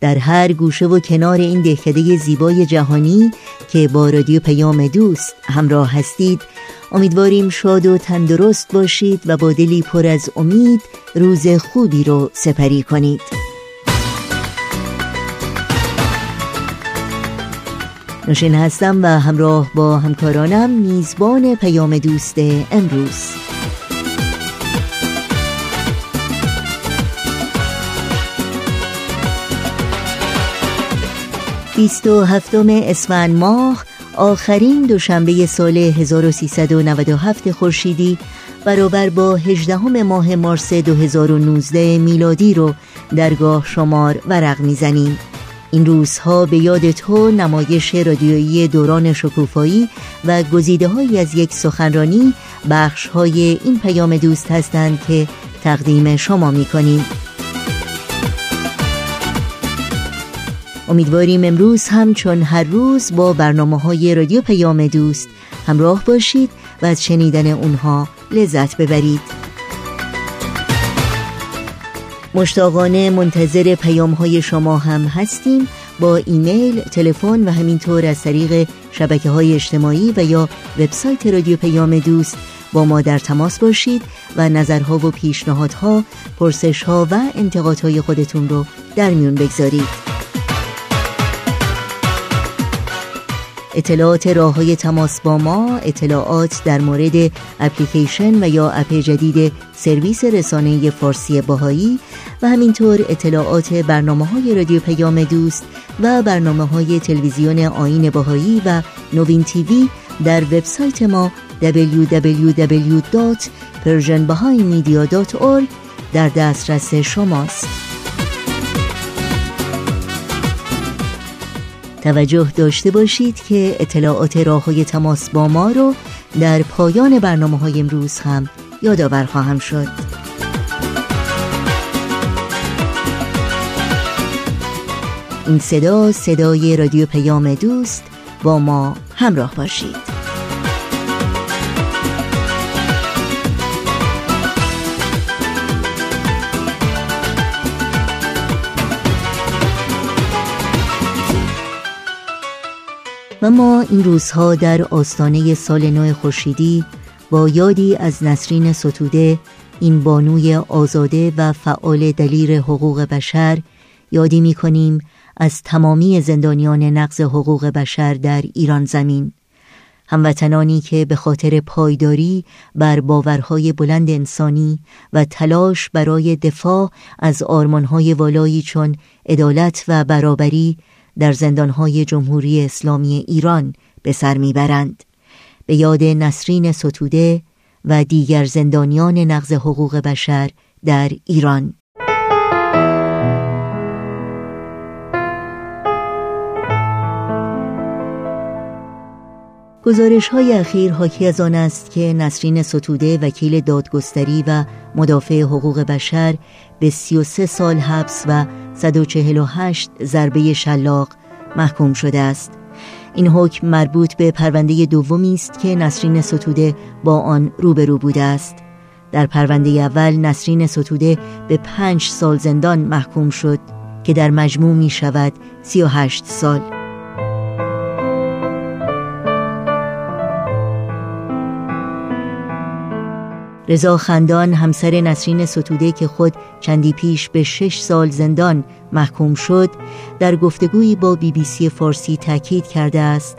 در هر گوشه و کنار این دهکده زیبای جهانی که با رادیو پیام دوست همراه هستید امیدواریم شاد و تندرست باشید و با دلی پر از امید روز خوبی رو سپری کنید. نوشین هستم و همراه با همکارانم میزبان پیام دوست امروز. 27 اسفند ماه آخرین دوشنبه سال 1397 خورشیدی برابر با 18 ماه مارس 2019 میلادی رو درگاه شمار ورق می‌زنیم این روزها به یاد تو نمایش رادیویی دوران شکوفایی و گزیده های از یک سخنرانی بخش های این پیام دوست هستند که تقدیم شما می کنیم. امیدواریم امروز هم چون هر روز با برنامه های رادیو پیام دوست همراه باشید و از شنیدن اونها لذت ببرید مشتاقانه منتظر پیام های شما هم هستیم با ایمیل، تلفن و همینطور از طریق شبکه های اجتماعی و یا وبسایت رادیو پیام دوست با ما در تماس باشید و نظرها و پیشنهادها، پرسشها و انتقادهای خودتون رو در میون بگذارید. اطلاعات راه های تماس با ما اطلاعات در مورد اپلیکیشن و یا اپ جدید سرویس رسانه فارسی باهایی و همینطور اطلاعات برنامه های رادیو پیام دوست و برنامه های تلویزیون آین باهایی و نوین تیوی در وبسایت ما www.persianbahaimedia.org در دسترس شماست. توجه داشته باشید که اطلاعات راه های تماس با ما رو در پایان برنامه های امروز هم یادآور خواهم شد. این صدا صدای رادیو پیام دوست با ما همراه باشید. و ما این روزها در آستانه سال نو خورشیدی با یادی از نسرین ستوده این بانوی آزاده و فعال دلیر حقوق بشر یادی می کنیم از تمامی زندانیان نقض حقوق بشر در ایران زمین. هموطنانی که به خاطر پایداری بر باورهای بلند انسانی و تلاش برای دفاع از آرمانهای والایی چون عدالت و برابری در زندانهای جمهوری اسلامی ایران به سر می‌برند. به یاد نسرین ستوده و دیگر زندانیان نقض حقوق بشر در ایران. گزارش های اخیر حاکی از آن است که نسرین ستوده وکیل دادگستری و مدافع حقوق بشر به 33 سال حبس و 148 ضربه شلاق محکوم شده است. این حکم مربوط به پرونده دومی است که نسرین ستوده با آن روبرو بوده است. در پرونده اول نسرین ستوده به پنج سال زندان محکوم شد که در مجموع می شود 38 سال. رضا خندان همسر نسرین ستوده که خود چندی پیش به شش سال زندان محکوم شد در گفتگویی با بی بی سی فارسی تاکید کرده است.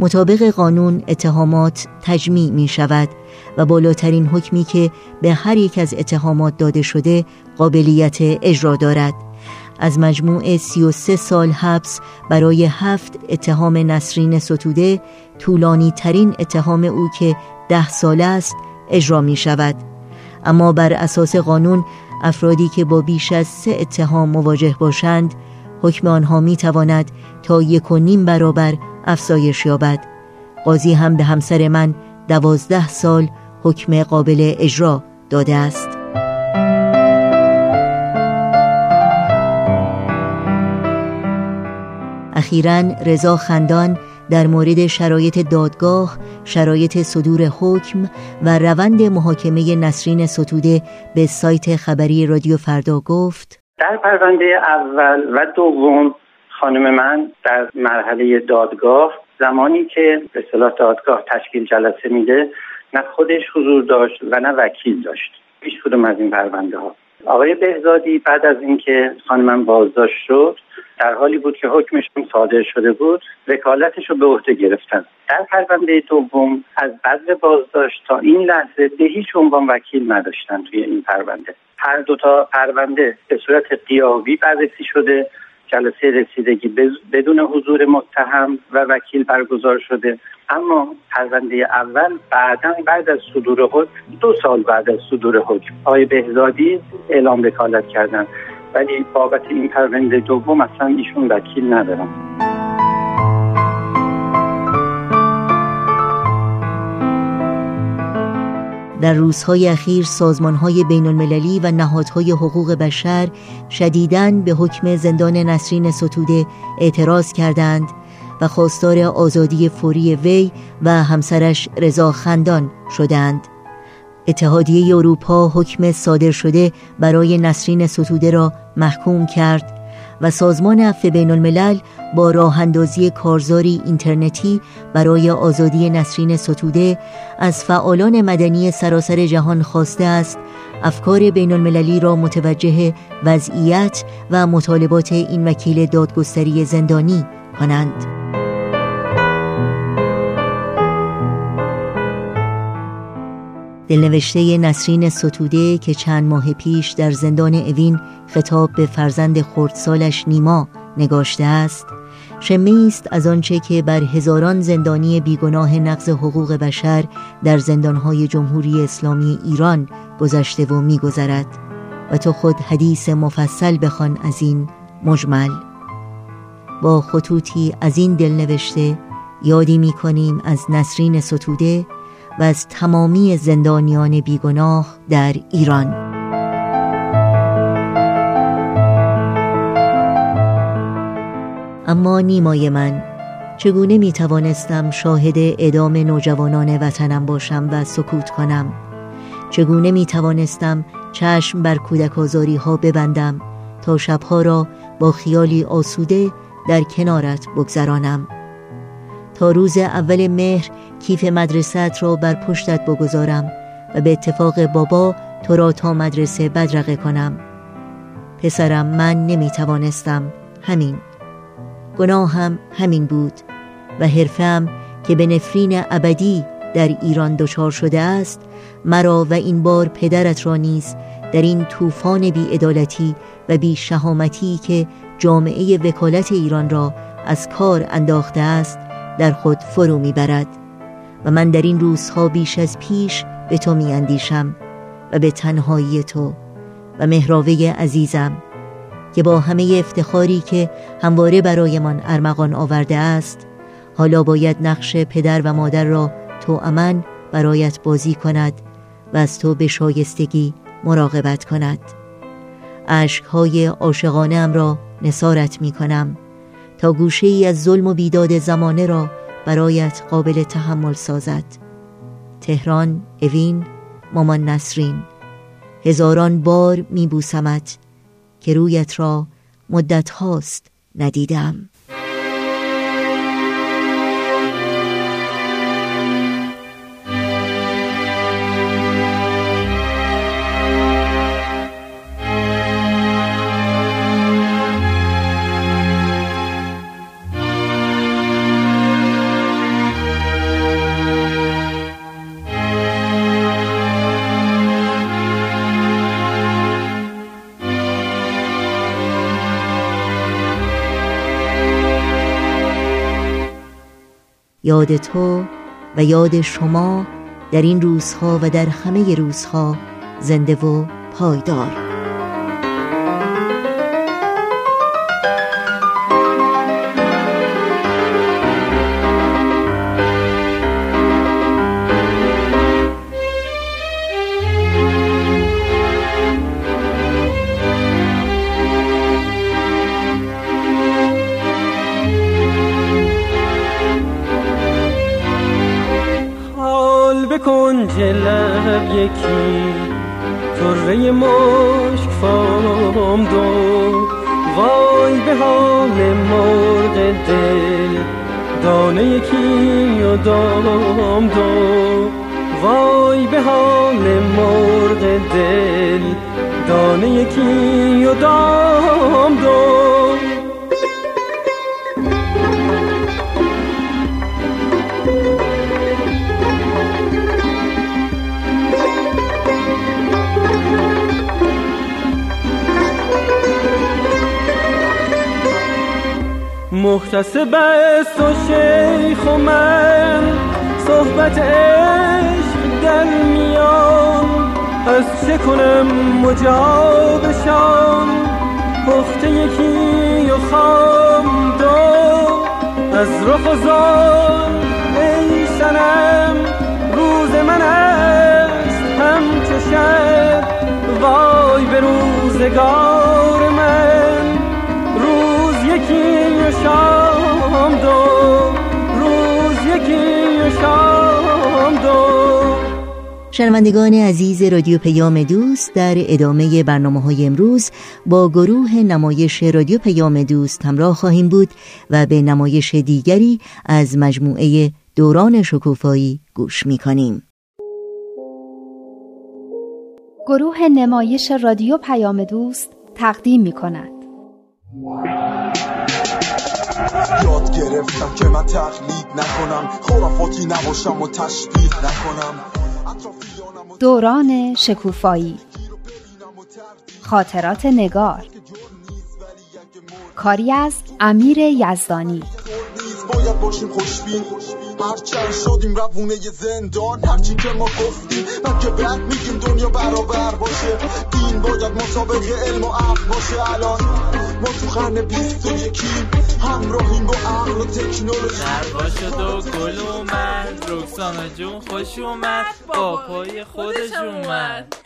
مطابق قانون اتهامات تجمیع می شود و بالاترین حکمی که به هر یک از اتهامات داده شده قابلیت اجرا دارد. از مجموع 33 سال حبس برای هفت اتهام نسرین ستوده طولانی ترین اتهام او که ده سال است اجرا می شود. اما بر اساس قانون افرادی که با بیش از سه اتهام مواجه باشند حکم آنها می تواند تا یک و نیم برابر افزایش یابد. قاضی هم به همسر من دوازده سال حکم قابل اجرا داده است. اخیرا رضا خندان در مورد شرایط دادگاه، شرایط صدور حکم و روند محاکمه نسرین ستوده به سایت خبری رادیو فردا گفت در پرونده اول و دوم خانم من در مرحله دادگاه زمانی که به صلاح دادگاه تشکیل جلسه میده نه خودش حضور داشت و نه وکیل داشت. هیچ کدوم از این پرونده ها. آقای بهزادی بعد از اینکه خانمم بازداشت شد در حالی بود که حکمشون صادر شده بود وکالتش رو به عهده گرفتن. در پرونده دوم از بعد بازداشت تا این لحظه به هیچ عنوان وکیل نداشتن توی این پرونده. هر دوتا پرونده به صورت قیاوی بررسی شده جلسه رسیدگی بدون حضور متهم و وکیل برگزار شده. اما پرونده اول بعدا بعد از صدور حکم دو سال بعد از صدور حکم آقای بهزادی اعلام وکالت کردن. ولی بابت این پرونده دوم اصلا ایشون وکیل ندارم در روزهای اخیر سازمانهای بین المللی و نهادهای حقوق بشر شدیداً به حکم زندان نسرین ستوده اعتراض کردند و خواستار آزادی فوری وی و همسرش رضا خندان شدند. اتحادیه اروپا حکم صادر شده برای نسرین ستوده را محکوم کرد. و سازمان عفو بین الملل با راه اندازی کارزاری اینترنتی برای آزادی نسرین ستوده از فعالان مدنی سراسر جهان خواسته است افکار بین المللی را متوجه وضعیت و مطالبات این وکیل دادگستری زندانی کنند. دلنوشته نسرین ستوده که چند ماه پیش در زندان اوین خطاب به فرزند خردسالش نیما نگاشته است شمی است از آنچه که بر هزاران زندانی بیگناه نقض حقوق بشر در زندانهای جمهوری اسلامی ایران گذشته و میگذرد و تو خود حدیث مفصل بخوان از این مجمل. با خطوطی از این دلنوشته یادی می کنیم از نسرین ستوده و از تمامی زندانیان بیگناه در ایران. اما نیمای من. چگونه می توانستم شاهد ادام نوجوانان وطنم باشم و سکوت کنم؟ چگونه می توانستم چشم بر کودک ها ببندم تا شبها را با خیالی آسوده در کنارت بگذرانم؟ تا روز اول مهر کیف مدرست را بر پشتت بگذارم و به اتفاق بابا تو را تا مدرسه بدرقه کنم. پسرم من نمی توانستم همین. گناهم همین بود و حرفم که به نفرین ابدی در ایران دچار شده است مرا و این بار پدرت را نیز در این طوفان بیعدالتی و بی شهامتی که جامعه وکالت ایران را از کار انداخته است در خود فرو می‌برد و من در این روزها بیش از پیش به تو میاندیشم و به تنهایی تو و مهراوه عزیزم که با همه افتخاری که همواره برایمان ارمغان آورده است حالا باید نقش پدر و مادر را تو امن برایت بازی کند و از تو به شایستگی مراقبت کند. عشقهای عاشقانه را نصارت می کنم تا گوشه ای از ظلم و بیداد زمانه را برایت قابل تحمل سازد. تهران اوین مامان نسرین هزاران بار میبوسمت که رویت را مدت هاست ندیدم. یاد تو و یاد شما در این روزها و در همه روزها زنده و پایدار. محتسب است و شیخ و من صحبت عشق در میان. از چه کنم مجابشان پخته یکی و خام دو. از رخ و زان ای سنم روز من است هم شب. وای به روزگار من. شام دو روز یکی شام دو شنوندگان عزیز رادیو پیام دوست در ادامه برنامه های امروز با گروه نمایش رادیو پیام دوست همراه خواهیم بود و به نمایش دیگری از مجموعه دوران شکوفایی گوش می کنیم. گروه نمایش رادیو پیام دوست تقدیم می کند. یاد گرفتم که من تقلید نکنم. خرافاتی نباشم و تشبیه نکنم. دوران شکوفایی. خاطرات نگار. کاری از امیر یزدانی. باید باشیم خوشبین. هرچند شدیم روونه زندان هرچی که ما گفتیم من که بعد میگیم دنیا برابر باشه. دین باید مسابق علم و عقل باشه. الان ما تو قرن بیست و یکیم. همراهیم با عقل و تکنولوژی. در شد و گل اومد. رکسانا جون خوش اومد. با پای خودش اومد.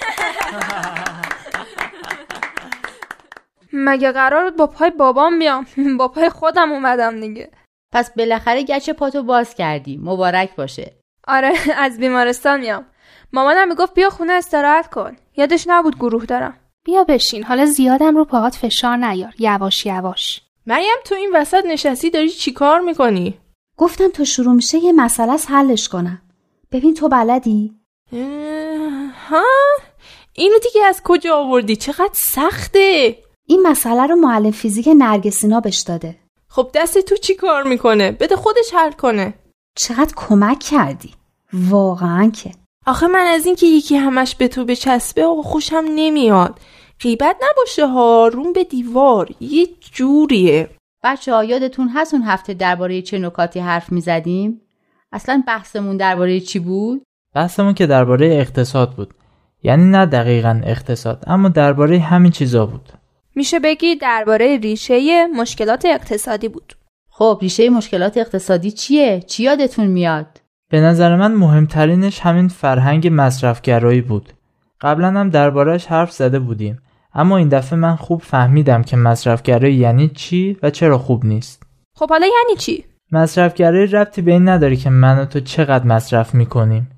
مگه قرار بود با پای بابام بیام؟ با پای خودم اومدم دیگه. پس بالاخره گچ پاتو باز کردی. مبارک باشه. آره از بیمارستان میام. مامانم می‌گفت بیا خونه استراحت کن. یادش نبود گروه دارم. بیا بشین. حالا زیادم رو پاهات فشار نیار. یواش یواش. مریم تو این وسط نشستی داری چیکار می‌کنی؟ گفتم تا شروع میشه یه مسئله از حلش کنم. ببین تو بلدی؟ ها؟ اینو دیگه از کجا آوردی؟ چقدر سخته! این مسئله رو معلم فیزیک نرگسینا بهش داده. خب دست تو چی کار می‌کنه؟ بده خودش حل کنه. چقدر کمک کردی. واقعا که. آخه من از اینکه یکی همش به تو بچسبه و خوشم نمیاد. غیبت نباشه ها روم به دیوار یه جوریه بچه ها یادتون هست اون هفته درباره چه نکاتی حرف می‌زدیم؟ اصلا بحثمون درباره چی بود؟ بحثمون که درباره اقتصاد بود یعنی نه دقیقا اقتصاد اما درباره همین چیزا بود میشه بگی درباره ریشه مشکلات اقتصادی بود خب ریشه مشکلات اقتصادی چیه؟ چی یادتون میاد؟ به نظر من مهمترینش همین فرهنگ مصرفگرایی بود قبلا هم دربارهش حرف زده بودیم. اما این دفعه من خوب فهمیدم که مصرفگرایی یعنی چی و چرا خوب نیست. خب حالا یعنی چی؟ مصرفگرایی ربطی به این نداره که من و تو چقدر مصرف می‌کنیم.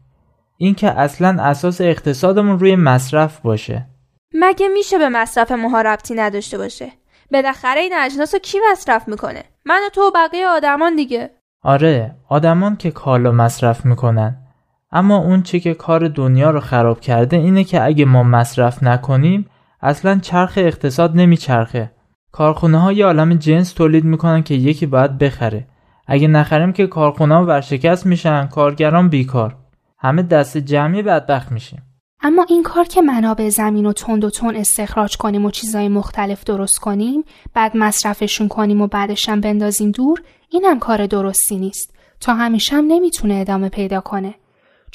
این که اصلا اساس اقتصادمون روی مصرف باشه. مگه میشه به مصرف ماها ربطی نداشته باشه؟ بالاخره این اجناس رو کی مصرف می‌کنه؟ من و تو و بقیه آدمان دیگه. آره آدمان که کالا مصرف می‌کنن. اما اون چی که کار دنیا رو خراب کرده اینه که اگه ما مصرف نکنیم اصلا چرخ اقتصاد نمیچرخه. کارخونه ها یه عالم جنس تولید می‌کنن که یکی باید بخره. اگه نخریم که کارخونه ها ورشکست میشن کارگران بیکار. همه دست جمعی بدبخت میشیم. اما این کار که منابع زمین و تند و تون استخراج کنیم و چیزای مختلف درست کنیم بعد مصرفشون کنیم و بعدشم بندازیم دور اینم کار درستی نیست. تا همیشه هم نمی‌تونه ادامه پیدا کنه.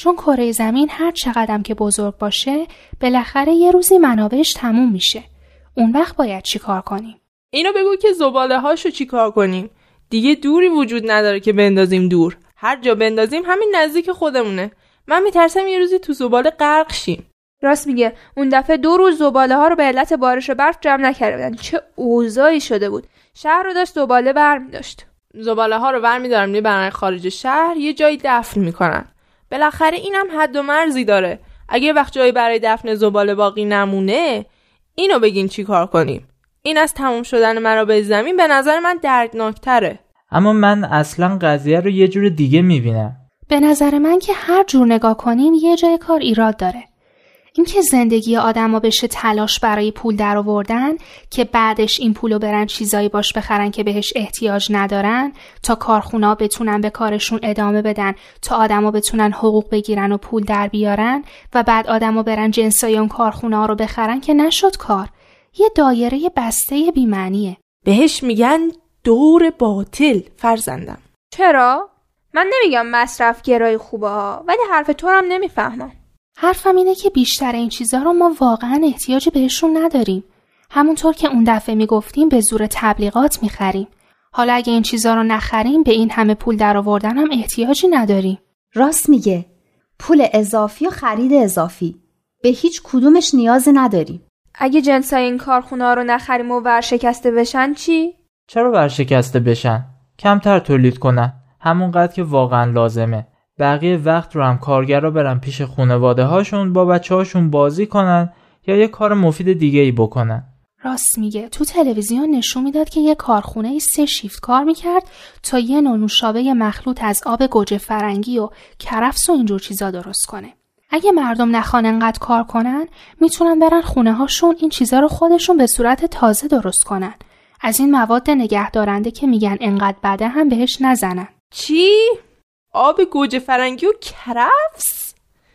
چون کره زمین هر چقدرم که بزرگ باشه بالاخره یه روزی منابعش تموم میشه. اون وقت باید چیکار کنیم؟ اینو بگو که زباله هاشو چیکار کنیم. دیگه دوری وجود نداره که بندازیم دور. هر جا بندازیم همین نزدیک خودمونه. من میترسم یه روزی تو زباله غرق شیم. راست میگه. اون دفعه دو روز زباله ها رو به علت بارش و برف جمع نکرده بودن. چه اوضاعی شده بود. شهر رو داشت زباله برمی داشت زباله ها رو برمیدارن می‌برن خارج شهر یه جایی دفن می‌کنن. بالاخره اینم حد و مرزی داره. اگه وقت جایی برای دفن زباله باقی نمونه اینو بگین چی کار کنیم. این از تموم شدن منابع زمین به نظر من دردناکتره. اما من اصلا قضیه رو یه جور دیگه می‌بینم. به نظر من که هر جور نگاه کنیم یه جای کار ایراد داره. اینکه زندگی آدما بشه تلاش برای پول درآوردن که بعدش این پولو برن چیزایی باش بخرن که بهش احتیاج ندارن تا کارخونا بتونن به کارشون ادامه بدن تا آدما بتونن حقوق بگیرن و پول در بیارن و بعد آدما برن جنسای اون کارخونه رو بخرن که نشد کار. یه دایره بسته بیمعنیه. بهش میگن دور باطل فرزندم. چرا؟ من نمیگم مصرف گرای خوبه ها ولی حرف تو هم نمی‌فهمم. حرفم اینه که بیشتر این چیزها رو ما واقعا احتیاجی بهشون نداریم. همونطور که اون دفعه می‌گفتیم به زور تبلیغات می‌خریم. حالا اگه این چیزها رو نخریم به این همه پول درآوردن هم احتیاجی نداریم. راست میگه. پول اضافی و خرید اضافی. به هیچ کدومش نیاز نداریم. اگه جنسای این کارخونه رو نخریم و ورشکسته بشن چی؟ چرا ورشکسته بشن؟ کمتر تولید کنن. همونقدر که واقعا لازمه. بقیه وقت رو هم کارگرا برن پیش خونواده هاشون با بچه هاشون بازی کنن یا یه کار مفید دیگه ای بکنن. راست میگه. تو تلویزیون نشون می‌داد که یه کارخونه ای سه شیفت کار می‌کرد تا یه نوشابه مخلوط از آب گوجه فرنگی و کرفس و اینجور چیزا درست کنه. اگه مردم نخوان انقدر کار کنن می‌تونن برن خونه هاشون این چیزا رو خودشون به صورت تازه درست کنن. از این مواد نگهدارنده که میگن انقدر بده هم بهش نزنن. چی؟ آب گوجه فرنگی و کرفس؟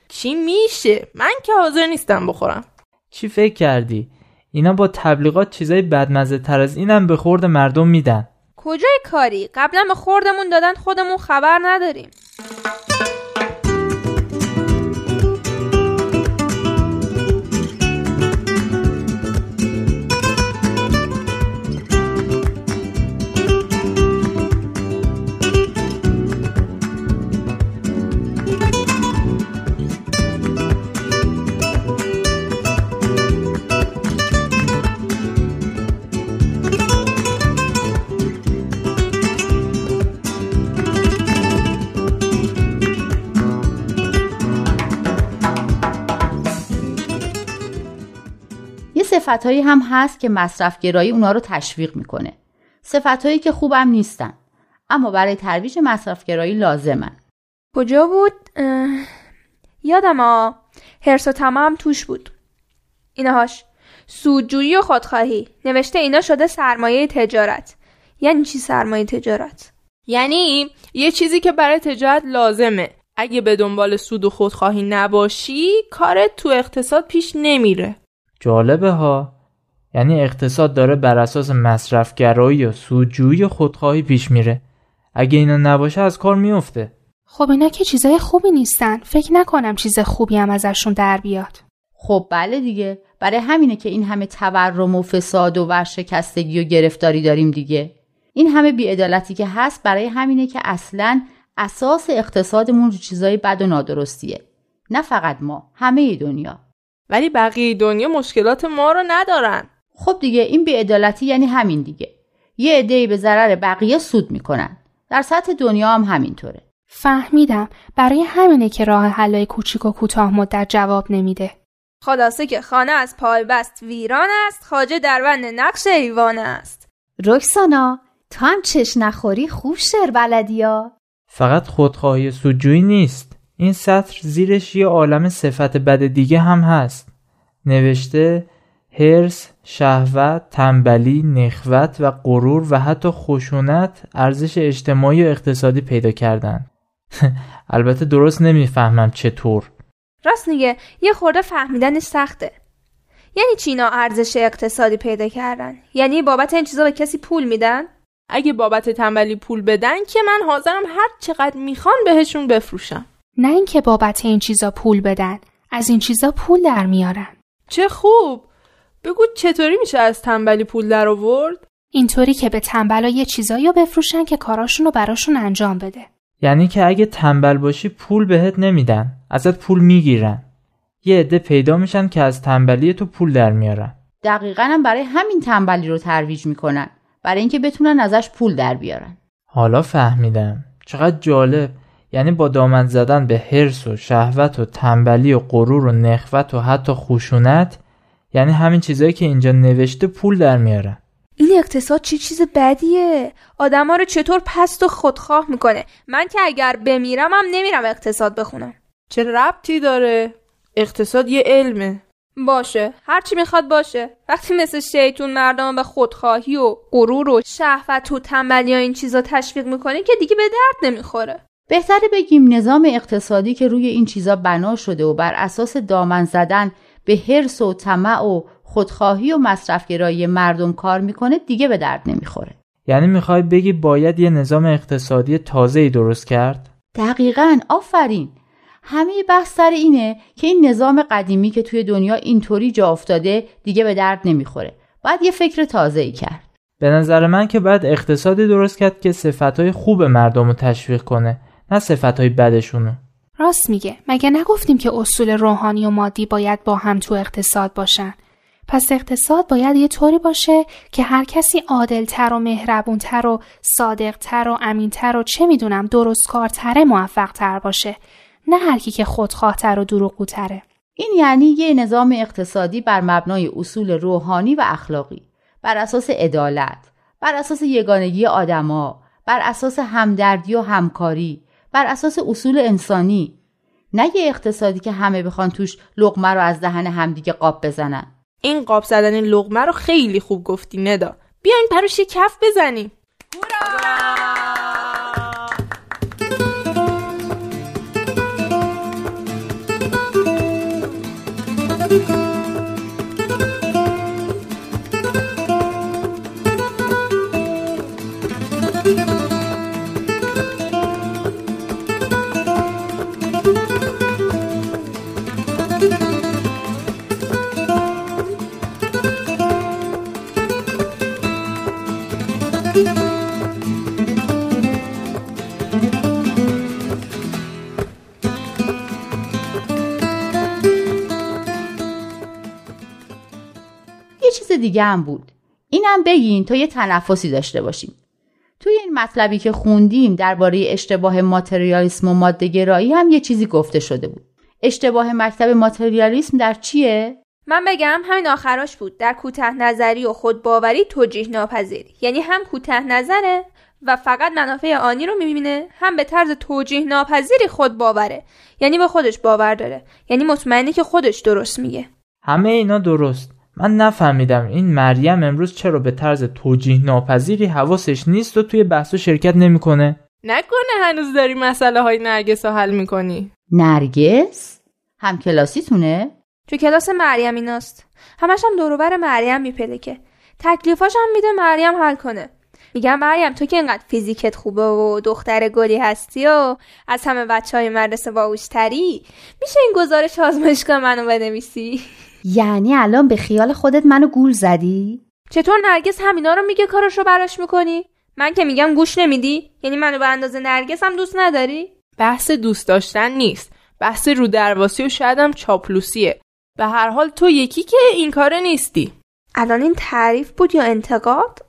چی میشه؟ من که حاضر نیستم بخورم. چی فکر کردی؟ اینا با تبلیغات چیزای بدمزه تر از اینم به خورد مردم میدن. کجای کاری؟ قبلا به خوردمون دادن خودمون خبر نداریم. صفتهایی هم هست که مصرفگرایی اونا رو تشویق می‌کنه. صفتهایی که خوبم نیستن. اما برای ترویج مصرفگرایی لازمن. کجا بود؟ یادم ها هرس و تمام توش بود. اینهاش سودجویی و خودخواهی نوشته اینا شده سرمایه تجارت یعنی چی سرمایه تجارت یعنی یه چیزی که برای تجارت لازمه اگه به دنبال سود و خودخواهی نباشی کارت تو اقتصاد پیش نمیره جالبه ها. یعنی اقتصاد داره بر اساس مصرفگرایی و سودجویی و خودخواهی پیش میره. اگه اینا نباشه از کار میفته. خب اینا که چیزای خوبی نیستن. فکر نکنم چیز خوبی هم ازشون در بیاد. خب بله دیگه. برای همینه که این همه تورم و فساد و ورشکستگی و گرفتاری داریم دیگه. این همه بیعدالتی که هست برای همینه که اصلا اساس اقتصادمون رو چیزای بد و نادرستیه. نه فقط ما همه دنیا. ولی بقیه دنیا مشکلات ما رو ندارن. خب دیگه این بیعدالتی یعنی همین دیگه. یه عده‌ای به ضرر بقیه سود می‌کنن. در سطح دنیا هم همینطوره. فهمیدم. برای همینه که راه حلای کوچیک و کوتاه مدت جواب نمیده. خلاصه که خانه از پای بست ویران است خاجه در بند نقش ایوان است. رکسانا تو هم چش نخوری خوب شعر بلدیا فقط خودخواهی سودجویی نیست. این سطر زیرش یه عالم صفت بد دیگه هم هست. نوشته هرس، شهوت، تنبلی، نخوت و غرور و حتی خشونت ارزش اجتماعی و اقتصادی پیدا کردن. البته درست نمی‌فهمم چطور. راست میگه یه خورده فهمیدن سخته. یعنی چی اینا ارزش اقتصادی پیدا کردن؟ یعنی بابت این چیزا به کسی پول میدن؟ اگه بابت تنبلی پول بدن که من حاضرم هر چقدر می‌خوان بهشون بفروشم. نه اینکه بابت این چیزا پول بدن از این چیزا پول در میارن. چه خوب! بگو چطوری میشه از تنبلی پول در آورد؟ اینطوری که به تنبلا یه چیزایی رو بفروشن که کاراشون رو براشون انجام بده. یعنی که اگه تنبل باشی پول بهت نمیدن ازت پول می‌گیرن. یه عده پیدا میشن که از تنبلی تو پول در میارن. دقیقا هم برای همین تنبلی رو ترویج می‌کنن برای اینکه بتونن ازش پول در بیارن. حالا فهمیدم. چقدر جالب. یعنی با دامن زدن به حرس و شهوت و تنبلی و غرور و نخوت و حتی خشونت یعنی همین چیزایی که اینجا نوشته پول در میارن این اقتصاد چی چیز بدیه؟ آدما رو چطور پست و خودخواه می‌کنه؟ من که اگر بمیرم هم نمیرم اقتصاد بخونم. چه ربطی داره؟ اقتصاد یه علمه. باشه. هرچی می‌خواد باشه. وقتی مثل شیطون مردم به خودخواهی و غرور و شهوت و تنبلی و این چیزا تشویق می‌کنه که دیگه به درد نمی‌خوره. بهتره بگیم نظام اقتصادی که روی این چیزا بنا شده و بر اساس دامن زدن به حرس و طمع و خودخواهی و مصرفگرایی مردم کار می‌کنه دیگه به درد نمی‌خوره. یعنی می‌خوای بگی باید یه نظام اقتصادی تازه ای درست کرد؟ دقیقا آفرین! همه بحث سر اینه که این نظام قدیمی که توی دنیا اینطوری جا افتاده دیگه به درد نمی‌خوره. باید یه فکر تازه ای کرد. به نظر من که باید اقتصادی درست کرد که صفتهای خوب مردم رو تشویق کنه. نه صفتهای بدشونو. راست میگه. مگه نگفتیم که اصول روحانی و مادی باید با هم تو اقتصاد باشن؟ پس اقتصاد باید یه طوری باشه که هر کسی عادلتر و مهربونتر و صادقتر و امینتر و چه می‌دونم درستکارتره موفقتر باشه. نه هر کی که خودخواهتر و دروغگوتره. این یعنی یه نظام اقتصادی بر مبنای اصول روحانی و اخلاقی بر اساس عدالت بر اساس یگانگی آدما بر اساس همدردی و همکاری بر اساس اصول انسانی. نه یه اقتصادی که همه بخوان توش لقمه رو از دهن همدیگه قاب بزنن. این قاب زدن لقمه رو خیلی خوب گفتی ندا. بیاین پروش کف بزنیم. یه دیگه هم بود. اینم بگین تا یه تنفسی داشته باشیم. توی این مطلبی که خوندیم درباره اشتباه ماتریالیسم و مادهگرایی هم یه چیزی گفته شده بود. اشتباه مکتب ماتریالیسم در چیه؟ من بگم همین آخراش بود. در کوته نظری و خودباوری توجیه ناپذیری. یعنی هم کوته نظره و فقط منافع آنی رو می‌بینه هم به طرز توجیه ناپذیری خود باوره یعنی به خودش باور داره. یعنی مطمئنی که خودش درست میگه. همه اینا درست. من نفهمیدم این مریم امروز چرا به طرز توجیه ناپذیری حواسش نیست و توی بحث و شرکت نمی‌کنه. نکنه هنوز داری مسئله های نرگس رو حل می‌کنی. نرگس؟ هم کلاسیتونه؟ تو کلاس مریم ایناست. همش هم دوروبر مریم میپلکه تکلیفاش هم میده مریم حل کنه. میگم مریم تو که اینقدر فیزیکت خوبه و دختر گلی هستی و از همه بچه های مدرسه باوشتری میشه این گزارش آزمایشگاه منو بنویسی یعنی الان به خیال خودت منو گول زدی؟ چطور نرگس همینا رو میگه کارش رو براش می‌کنی؟ من که میگم گوش نمیدی؟ یعنی منو به اندازه نرگس هم دوست نداری؟ بحث دوست داشتن نیست بحث رو درواسی و شاید هم چاپلوسیه به هر حال تو یکی که این کاره نیستی الان این تعریف بود یا انتقاد؟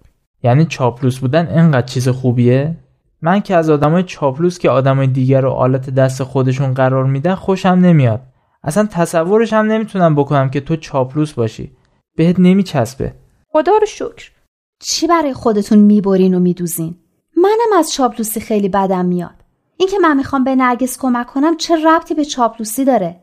یعنی چاپلوس بودن اینقدر چیز خوبیه؟ من که از آدمای چاپلوس که آدمای دیگر رو آلت دست خودشون قرار میدن خوشم نمیاد. اصلا تصورش هم نمی‌تونم بکنم که تو چاپلوس باشی. بهت نمیچسبه. خدا رو شکر. چی برای خودتون می‌برین و میدوزین؟ منم از چاپلوسی خیلی بدم میاد. اینکه من می‌خوام به نرگس کمک کنم چه ربطی به چاپلوسی داره؟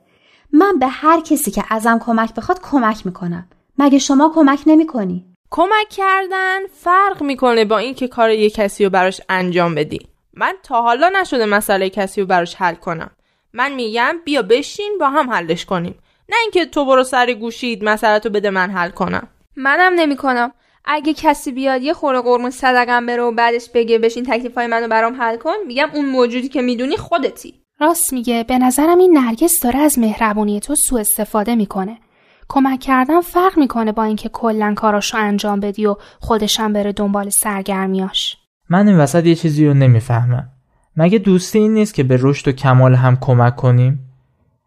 من به هر کسی که ازم کمک بخواد کمک می‌کنم. مگه شما کمک نمی‌کنی؟ کمک کردن فرق می‌کنه با اینکه کار یه کسی رو براش انجام بدی. من تا حالا نشده مسئله کسی رو براش حل کنم. من میگم بیا بشین با هم حلش کنیم. نه اینکه تو برو سر گوشید مسئله تو بده من حل کنم. منم نمی‌کنم. اگه کسی بیاد یه خوره قرمون صدقم بره و بعدش بگه بشین تکلیف های منو برام حل کن میگم اون موجودی که می‌دونی خودتی. راست میگه. به نظرم این نرگس داره از مهربونی تو سوء استفاده می‌کنه. کمک کردن فرق می‌کنه با اینکه کلا کاراشو انجام بدی و خودشم بره دنبال سرگرمیاش من این وسط یه چیزی رو نمی‌فهمم. مگه دوستی این نیست که به رشد و کمال هم کمک کنیم؟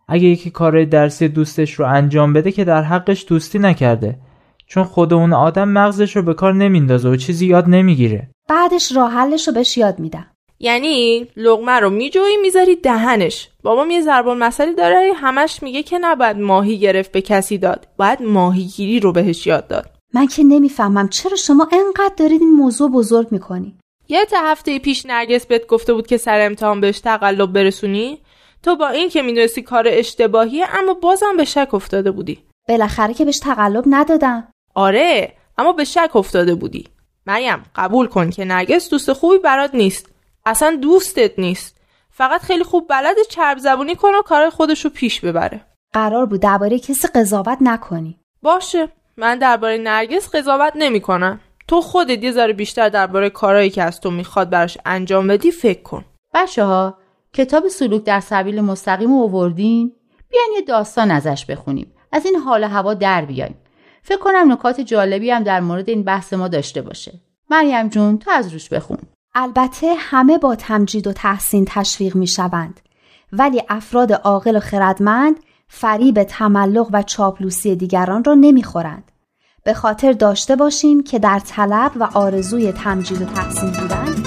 اگه یکی کارهای درسی دوستش رو انجام بده که در حقش دوستی نکرده. چون خود اون آدم مغزش رو به کار نمیندازه و چیزی یاد نمی‌گیره. بعدش راه حلش رو بهش یاد میدم. یعنی لغمه رو میجویی می‌ذاری دهنش. بابام یه ضرب مسئله داره همش میگه که نباید ماهی گرفت به کسی داد باید ماهیگیری رو بهش یاد داد. من که نمی‌فهمم چرا شما انقدر دارید این موضوع بزرگ می‌کنی. یه تا هفته پیش نرگس بهت گفته بود که سر امتحان بهش تقلب برسونی؟ تو با این که می‌دونستی کار اشتباهیه اما بازم به شک افتاده بودی. بالاخره که بهش تقلب ندادم. آره اما به شک افتاده بودی. مریم قبول کن که نرگس دوست خوبی برات نیست. اصلا دوستت نیست. فقط خیلی خوب بلد چرب زبونی کنه و کار خودش رو پیش ببره. قرار بود درباره کسی قضاوت نکنی. باشه. من درباره نرگس قضاوت نمی‌کنم. تو خودت یه ذره بیشتر درباره کارهایی که از تو می‌خواد براش انجام بدی فکر کن. بچه ها کتاب سلوک در سبیل مستقیم رو آوردین؟ بیاین یه داستان ازش بخونیم. از این حال هوا در بیایم فکر کنم نکات جالبی هم در مورد این بحث ما داشته باشه. مریم جون تو از روش بخون. البته همه با تمجید و تحسین تشویق می شوند ولی افراد عاقل و خردمند فریب تملق و چاپلوسی دیگران را نمی‌خورند. به خاطر داشته باشیم که در طلب و آرزوی تمجید و تحسین بودن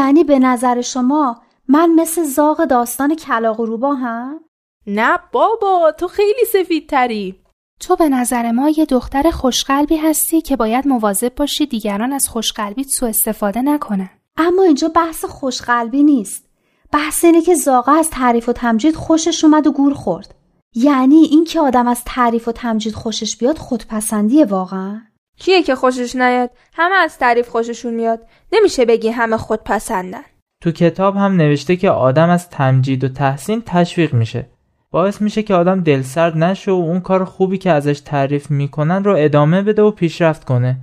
یعنی به نظر شما من مثل زاغ داستان کلاق و روبا هم؟ نه بابا تو خیلی سفید تری تو به نظر ما یه دختر خوشقلبی هستی که باید مواظب باشی دیگران از خوشقلبیت سوء استفاده نکنن. اما اینجا بحث خوشقلبی نیست. بحث اینه که زاغا از تعریف و تمجید خوشش اومد و گور خورد. یعنی این که آدم از تعریف و تمجید خوشش بیاد خودپسندیه واقعا؟ کیه که خوشش نیاد؟ همه از تعریف خوششون میاد. نمیشه بگی همه خودپسندن. تو کتاب هم نوشته که آدم از تمجید و تحسین تشویق میشه. باعث میشه که آدم دلسرد نشه و اون کار خوبی که ازش تعریف می‌کنن رو ادامه بده و پیشرفت کنه.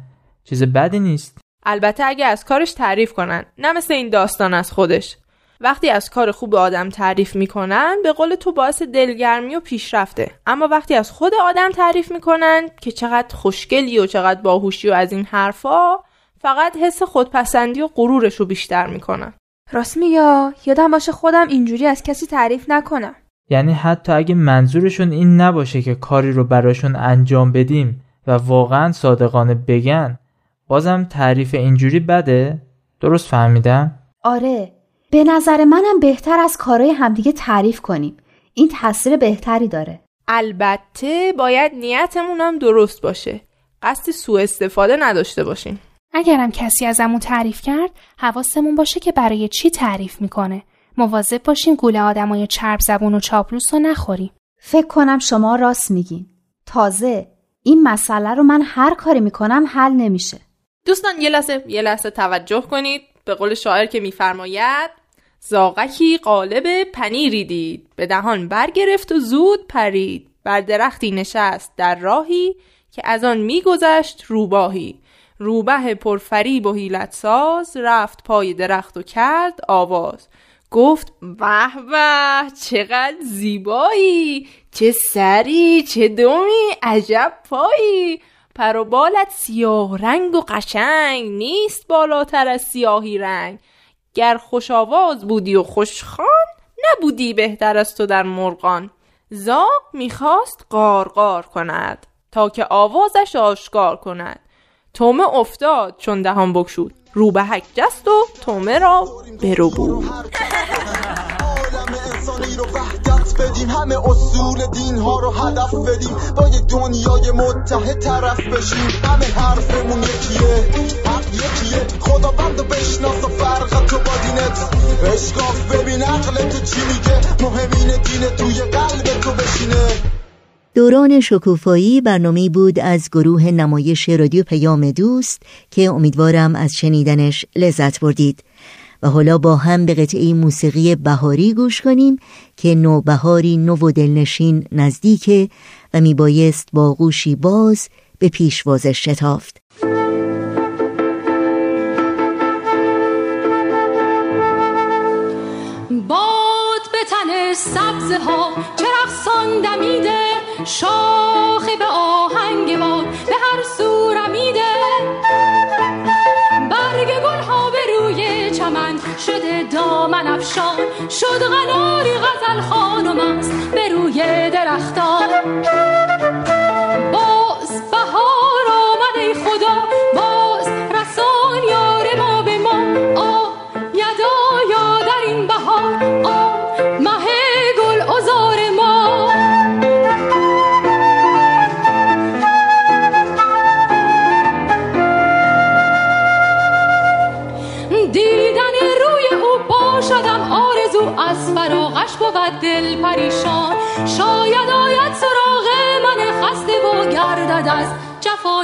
چیز بدی نیست. البته اگه از کارش تعریف کنن نه مثل این داستان از خودش. وقتی از کار خوب آدم تعریف می‌کنن به قول تو باعث دلگرمی و پیشرفته. اما وقتی از خود آدم تعریف می‌کنن که چقدر خوشگلی و چقدر باهوشی و از این حرفا فقط حس خودپسندی و غرورش رو بیشتر می‌کنن. راست میگه یادم باشه خودم اینجوری از کسی تعریف نکنم. یعنی حتی اگه منظورشون این نباشه که کاری رو براشون انجام بدیم و واقعا صادقانه بگن بازم تعریف اینجوری بده؟ درست فهمیدم؟ آره به نظر منم بهتر از کارهای همدیگه تعریف کنیم. این تاثیر بهتری داره. البته باید نیتمون هم درست باشه. قصد سوء استفاده نداشته باشیم. اگرم کسی ازمون تعریف کرد حواسمون باشه که برای چی تعریف می‌کنه. مواظب باشیم گول آدمای چرب زبون و چاپلوس رو نخوریم. فکر کنم شما راست میگین. تازه این مسئله رو من هر کاری می‌کنم حل نمیشه. دوستان یه لحظه یه لحظه توجه کنید. به قول شاعر که میفرماید زاغکی قالب پنیری دید به دهان برگرفت و زود پرید. بر درختی نشست در راهی که از آن میگذشت روباهی. روبه پرفریب و حیلت ساز رفت پای درخت و کرد آواز. گفت به به چقدر زیبایی! چه سری چه دمی عجب پایی! پر و بالت سیاه رنگ و قشنگ نیست بالاتر از سیاهی رنگ. گر خوش آواز بودی و خوشخان نبودی بهتر از تو در مرغان. زاغ می‌خواست قارقار کند تا که آوازش آشکار کند. تومه افتاد چون دهان بکشود روبهک جست و تومه را برو بود وحدت بدیم. همه اصول دین ها رو هدف بدیم. با یه دنیای متحد طرف بشیم. همه حرفمون یکیه. حق یکیه. خدا بند بشناس و فرق تو با دینت. اشکاف ببین عقل تو چی میگه؟ مهمین دین توی قلب تو بشینه. دوران شکوفایی برنامه بود از گروه نمایش رادیو پیام دوست که امیدوارم از شنیدنش لذت بردید. و حالا با هم به قطعه موسیقی بهاری گوش کنیم که نوبهاری نو و دلنشین نزدیکه و میبایست با گوشی باز به پیشوازش شتافت. باد به تن سبزه ها چرخ دمیده شاخه به آهنگ باد به هر شده دامن افشان شد غناری غزل خانم است به روی درختان.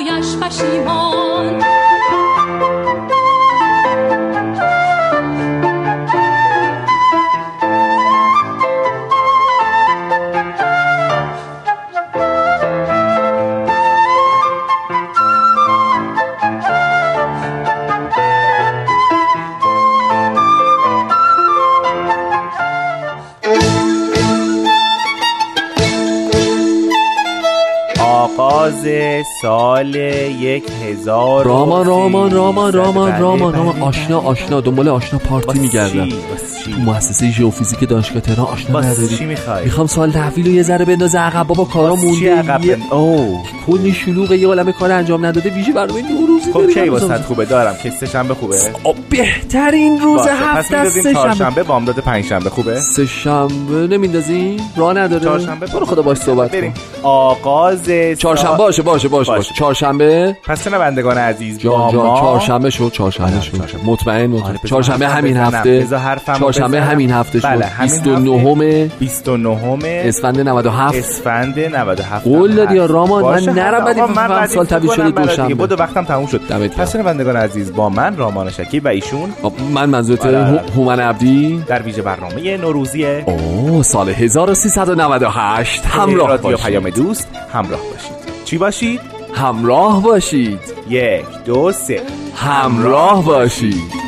Kojasz Pasimon. سال یک هزار رامان رامان رامان رامان رامان رامان. آشنا آشنا. دنبال آشنا پارتی میگردم. تو مؤسسه ژئوفیزیک دانشگاه تهران آشنا نداری چی می‌خوای؟ می‌خوام سال تحویل رو یه ذره بندازه. عقب بابا کارا مونده. اوه کلی شلوغه یه عالمه کار انجام نداده. ویژه برنامه نوروزی خب کی هنوز. واسه خوبه؟ دارم. که سه شنبه خوبه؟ آه، بهترین روز هفته است سه شنبه. بامداد پنجشنبه خوبه؟ سه شنبه نمیندازی راه نداره. چهارشنبه؟ برو خدا باش صحبت کن. بریم آغاز چهارشنبه باشه باشه باشه. باشه. چهارشنبه؟ پس شنوندگان عزیز؟ جان جان چهارشنبه شد چهارشنبه شد. مطمئن مطمئن بذار. چهارشنبه همین. هفته. چهارشنبه. همین هفته شد. بله، همین 29 29 اسفند 97 اسفند 97 قول دادی یا رامان؟ من نرم آقا، من بعد سال تبدیل فکر شده. دوشنبه. بدو وقتم تموم شد. پس شنوندگان عزیز؟ با من رامان شکی و ایشون. من منظورت آره، آره. هو- هومن عبدی. در ویژه برنامه نوروزی. اوه سال 1398 همراه باشید. پیام دوست همراه باشید. چی باشید؟ همراه باشید. یک دو سه. همراه باشید.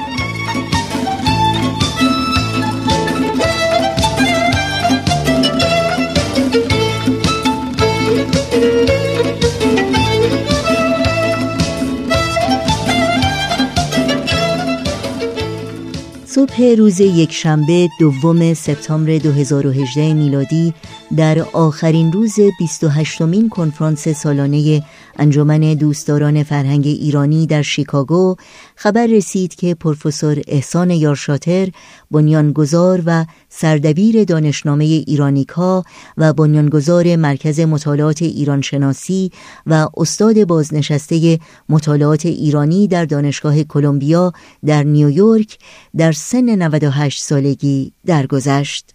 صبح روز یکشنبه دوم سپتامبر 2018 میلادی در آخرین روز 28مین کنفرانس سالانه انجمن دوستداران فرهنگ ایرانی در شیکاگو خبر رسید که پروفسور احسان یارشاتر بنیانگذار و سردبیر دانشنامه ایرانیکا و بنیانگذار مرکز مطالعات ایرانشناسی و استاد بازنشسته مطالعات ایرانی در دانشگاه کلمبیا در نیویورک در سن 98 سالگی درگذشت.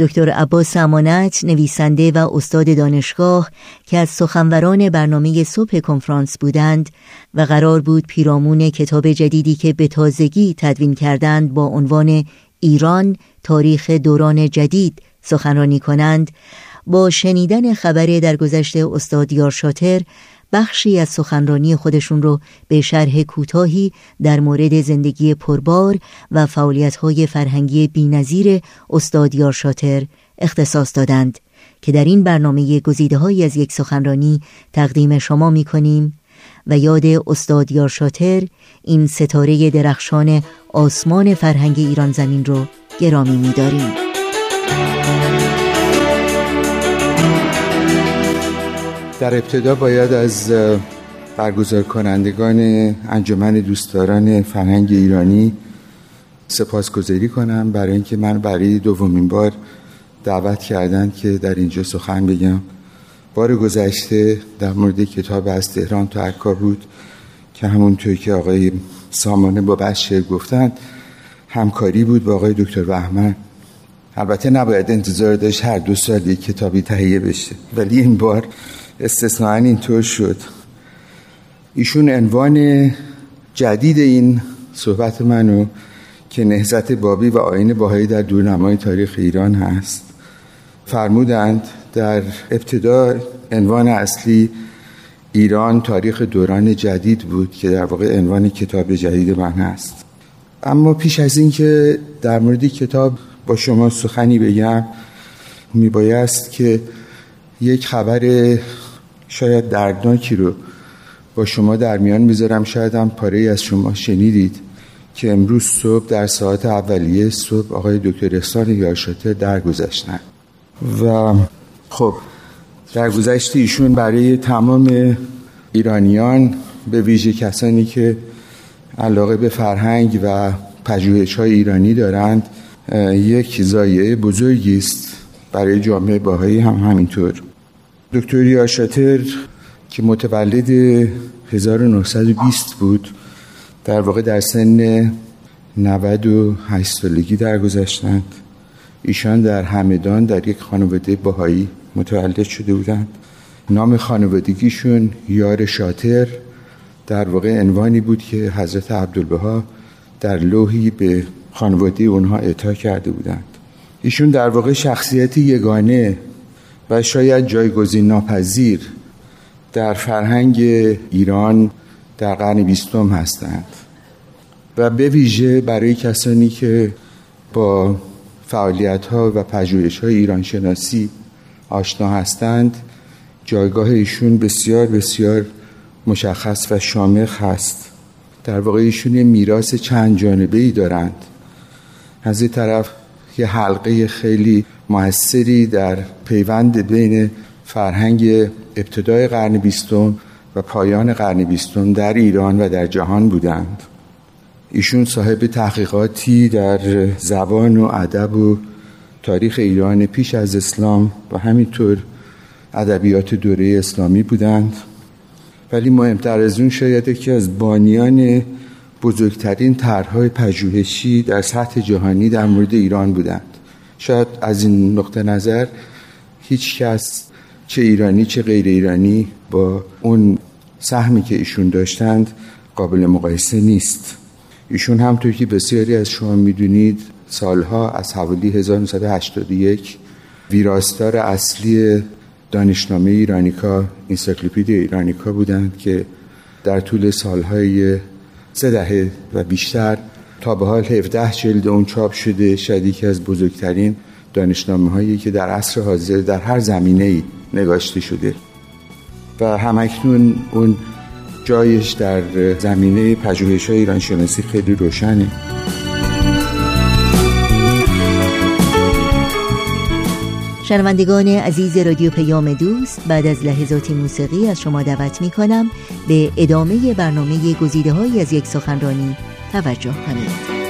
دکتر عباس امانت نویسنده و استاد دانشگاه که از سخنوران برنامه صبح کنفرانس بودند و قرار بود پیرامون کتاب جدیدی که به تازگی تدوین کردند با عنوان ایران تاریخ دوران جدید سخنرانی کنند با شنیدن خبر درگذشت استاد یارشاتر بخشی از سخنرانی خودشون رو به شرح کوتاهی در مورد زندگی پربار و فعالیت‌های فرهنگی بی‌نظیر استاد یارشاتر اختصاص دادند که در این برنامه گزیده‌هایی از یک سخنرانی تقدیم شما می‌کنیم و یاد استاد یارشاتر این ستاره درخشان آسمان فرهنگ ایران زمین رو گرامی می‌داریم. در ابتدا باید از برگزار کنندگان انجمن دوستداران فرهنگ ایرانی سپاسگزاری کنم. برای اینکه من برای دومین بار دعوت کردند که در اینجا سخن بگم. بار گذشته در مورد کتاب از تهران تا عکا بود که همونطور که آقای سامانه با بشر گفتند همکاری بود با آقای دکتر بهمن. البته نباید انتظار داشت هر دو سال یک کتابی تهیه بشه. ولی این بار استثناء اینطور شد. ایشون عنوان جدید این صحبت منو که نهزت بابی و آین باهایی در دورنمای تاریخ ایران هست فرمودند در ابتدا عنوان اصلی ایران تاریخ دوران جدید بود که در واقع عنوان کتاب جدید من هست. اما پیش از این که در مورد کتاب با شما سخنی بگم میبایست که یک خبر شاید دردناکی رو با شما در میان می‌ذارم. شاید هم پاره از شما شنیدید که امروز صبح در ساعت اولیه صبح آقای دکتر احسان یاشاته درگذشتن و خب درگذشت ایشون برای تمام ایرانیان به ویژه کسانی که علاقه به فرهنگ و پژوهش های ایرانی دارند یک زایه بزرگی است برای جامعه باهایی هم همینطور. دکتر یاشاتر که متولد 1920 بود در واقع در سن 98 سالگی درگذشتند. ایشان در همدان در یک خانواده باهایی متولد شده بودند. نام خانوادگیشون یار شاتر در واقع عنوانی بود که حضرت عبدالبها در لوحی به خانواده اونها اعطا کرده بودند. ایشون در واقع شخصیت یگانه و شاید جایگزین ناپذیر در فرهنگ ایران در قرن بیستم هستند. و به ویژه برای کسانی که با فعالیت ها و پژوهش های ایران شناسی آشنا هستند جایگاه ایشون بسیار بسیار مشخص و شامخ هست. در واقع ایشون میراث چند جانبه ای دارند. از این طرف یه حلقه خیلی موثری در پیوند بین فرهنگ ابتدای قرن بیستم و پایان قرن بیستم در ایران و در جهان بودند. ایشون صاحب تحقیقاتی در زبان و ادب و تاریخ ایران پیش از اسلام و همینطور ادبیات دوره اسلامی بودند. ولی مهمتر از اون شاید که از بانیان بزرگترین طرحهای پژوهشی در سطح جهانی در مورد ایران بودند. شاید از این نقطه نظر هیچ کس چه ایرانی چه غیر ایرانی با اون سهمی که ایشون داشتند قابل مقایسه نیست. ایشون همطور که بسیاری از شما می‌دونید سالها از حوالی 1981 ویراستار اصلی دانشنامه ایرانیکا انسایکلوپدی ایرانیکا بودند که در طول سالهای سه دهه و بیشتر تا به حال 17 جلد اون چاپ شده شاید یکی از بزرگترین دانشنامه هایی که در عصر حاضر در هر زمینه ای نگاشته شده. و همکنون اون جایش در زمینه پژوهش های ایران شناسی خیلی روشنه. شنوندگان عزیز رادیو پیام دوست بعد از لحظاتی موسیقی از شما دعوت می کنم به ادامه برنامه گزیده های از یک سخنرانی. توجه کنید.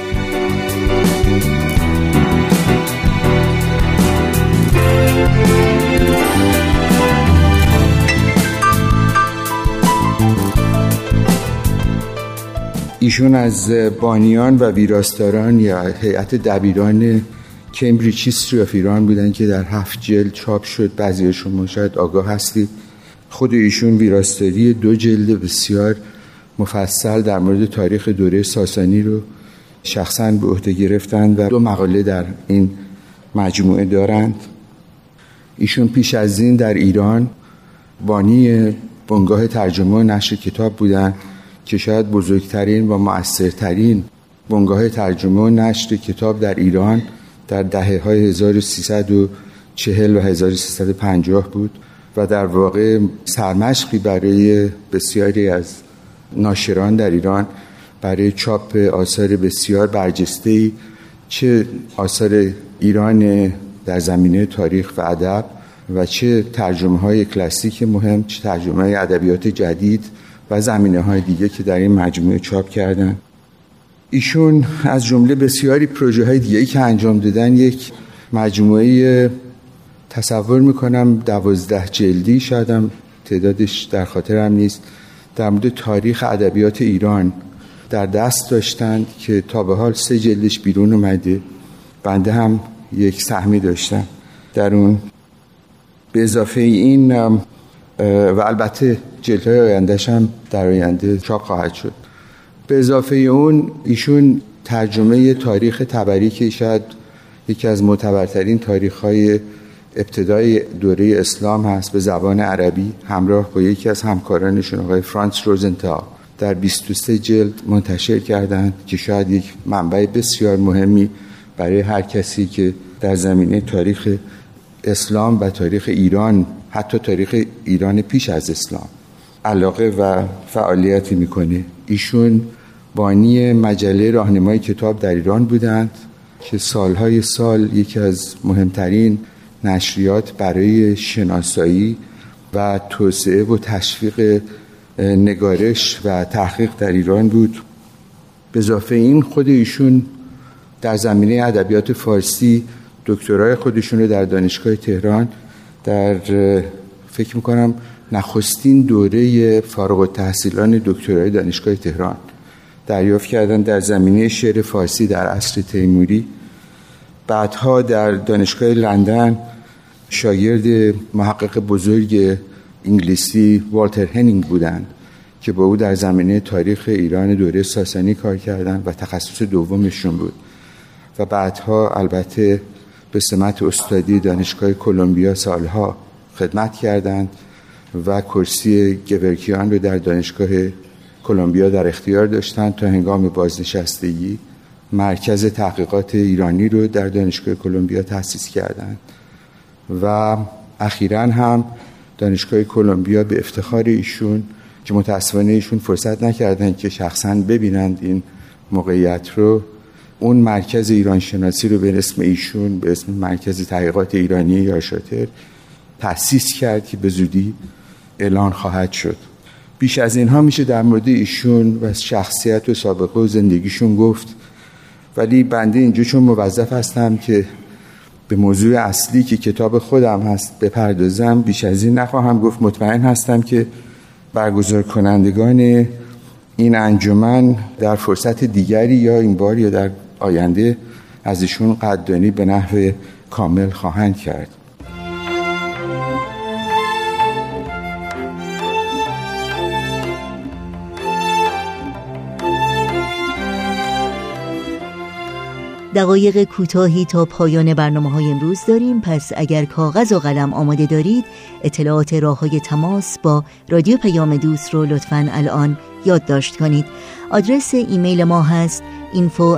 ایشون از بانیان و ویراستاران یا هیئت دبیران کمبریج هیستری آف ایران بودن که در هفت جلد چاپ شد. بعضی شما شاید آگاه هستید. خود ایشون ویراستاری دو جلد بسیار مفصل در مورد تاریخ دوره ساسانی رو شخصا به عهده گرفتند و دو مقاله در این مجموعه دارند. ایشون پیش از این در ایران بانی بنگاه ترجمه و نشر کتاب بودند که شاید بزرگترین و مؤثرترین بنگاه ترجمه و نشر کتاب در ایران در دهه های 1340 و 1350 بود و در واقع سرمشقی برای بسیاری از ناشران در ایران برای چاپ آثار بسیار برجسته چه آثار ایران در زمینه تاریخ و ادب و چه ترجمه های کلاسیک مهم چه ترجمه های ادبیات جدید و زمینه های دیگه که در این مجموعه چاپ کردن. ایشون از جمله بسیاری پروژه های دیگه که انجام دادن یک مجموعه تصور می‌کنم دوازده جلدی شایدم تعدادش در خاطرم نیست. در مورد تاریخ ادبیات ایران در دست داشتند که تا به حال سه جلدش بیرون اومده. بنده هم یک سهمی داشتم. در اون به اضافه این و البته جلدهای آیندهش هم در آینده چاپ خواهد شد. به اضافه اون ایشون ترجمه تاریخ تبری که شاید یکی از معتبرترین تاریخ های ابتدای دوره اسلام هست به زبان عربی همراه با یکی از همکارانشون آقای فرانس روزنتا در 23 جلد منتشر کردند که شاید یک منبع بسیار مهمی برای هر کسی که در زمینه تاریخ اسلام و تاریخ ایران حتی تاریخ ایران پیش از اسلام علاقه و فعالیتی می‌کنه. ایشون بانی مجله راهنمای کتاب در ایران بودند که سالهای سال یکی از مهمترین نشریات برای شناسایی و توسعه و تشویق نگارش و تحقیق در ایران بود. به اضافه این خود ایشون در زمینه ادبیات فارسی دکترای خودشون رو در دانشگاه تهران در فکر می‌کنم نخستین دوره فارغ التحصیلان دکترای دانشگاه تهران دریافت کردن در زمینه شعر فارسی در عصر تیموری. بعدها در دانشگاه لندن شاگرد محقق بزرگ انگلیسی والتر هنینگ بودند که با او در زمینه تاریخ ایران دوره ساسانی کار کردند و تخصص دومشون بود. و بعدها البته به سمت استادی دانشگاه کلمبیا سالها خدمت کردند و کرسی گورکیان رو در دانشگاه کلمبیا در اختیار داشتند تا هنگام بازنشستگی مرکز تحقیقات ایرانی رو در دانشگاه کلمبیا تأسیس کردند و اخیرا هم دانشگاه کلمبیا به افتخار ایشون که متاسفانه ایشون فرصت نکردن که شخصا ببینند این موقعیت رو اون مرکز ایران شناسی رو به اسم ایشون به اسم مرکز تحقیقات ایرانی یا شاتر تأسیس کرد که به زودی اعلان خواهد شد. بیش از اینها میشه در مورد ایشون و شخصیت و سابقه و زندگیشون گفت. ولی بنده اینجا چون موظف هستم که به موضوع اصلی که کتاب خودم هست بپردازم بیش از این نخواهم گفت. مطمئن هستم که برگزار کنندگان این انجمن در فرصت دیگری یا این بار یا در آینده از ایشون قدردانی به نحو کامل خواهند کرد. دقایق کوتاهی تا پایان برنامه های امروز داریم. پس اگر کاغذ و قلم آماده دارید اطلاعات راه های تماس با رادیو پیام دوست رو لطفا الان یادداشت کنید. آدرس ایمیل ما هست info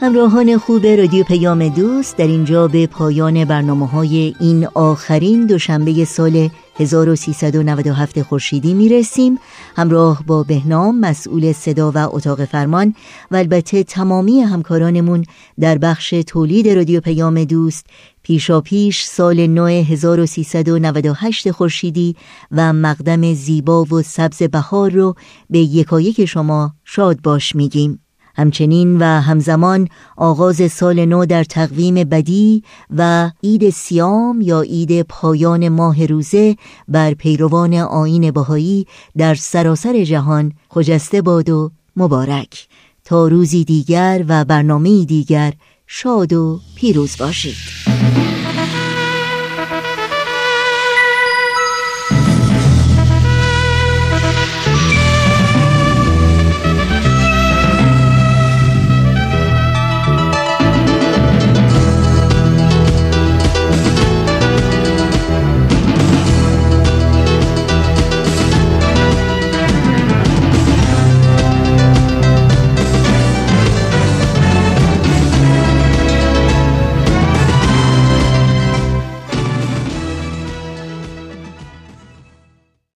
همراهان خوب رادیو پیام دوست در اینجا به پایان برنامه های این آخرین دوشنبه سال 1397 خورشیدی می رسیم همراه با بهنام مسئول صدا و اتاق فرمان و البته تمامی همکارانمون در بخش تولید رادیو پیام دوست پیشا پیش سال نو 1398 خورشیدی و مقدم زیبا و سبز بهار رو به یکایک شما شاد باش میگیم. همچنین و همزمان آغاز سال نو در تقویم بدی و عید سیام یا عید پایان ماه روزه بر پیروان آین بهایی در سراسر جهان خجسته باد و مبارک. تا روزی دیگر و برنامه دیگر شاد و پیروز باشید.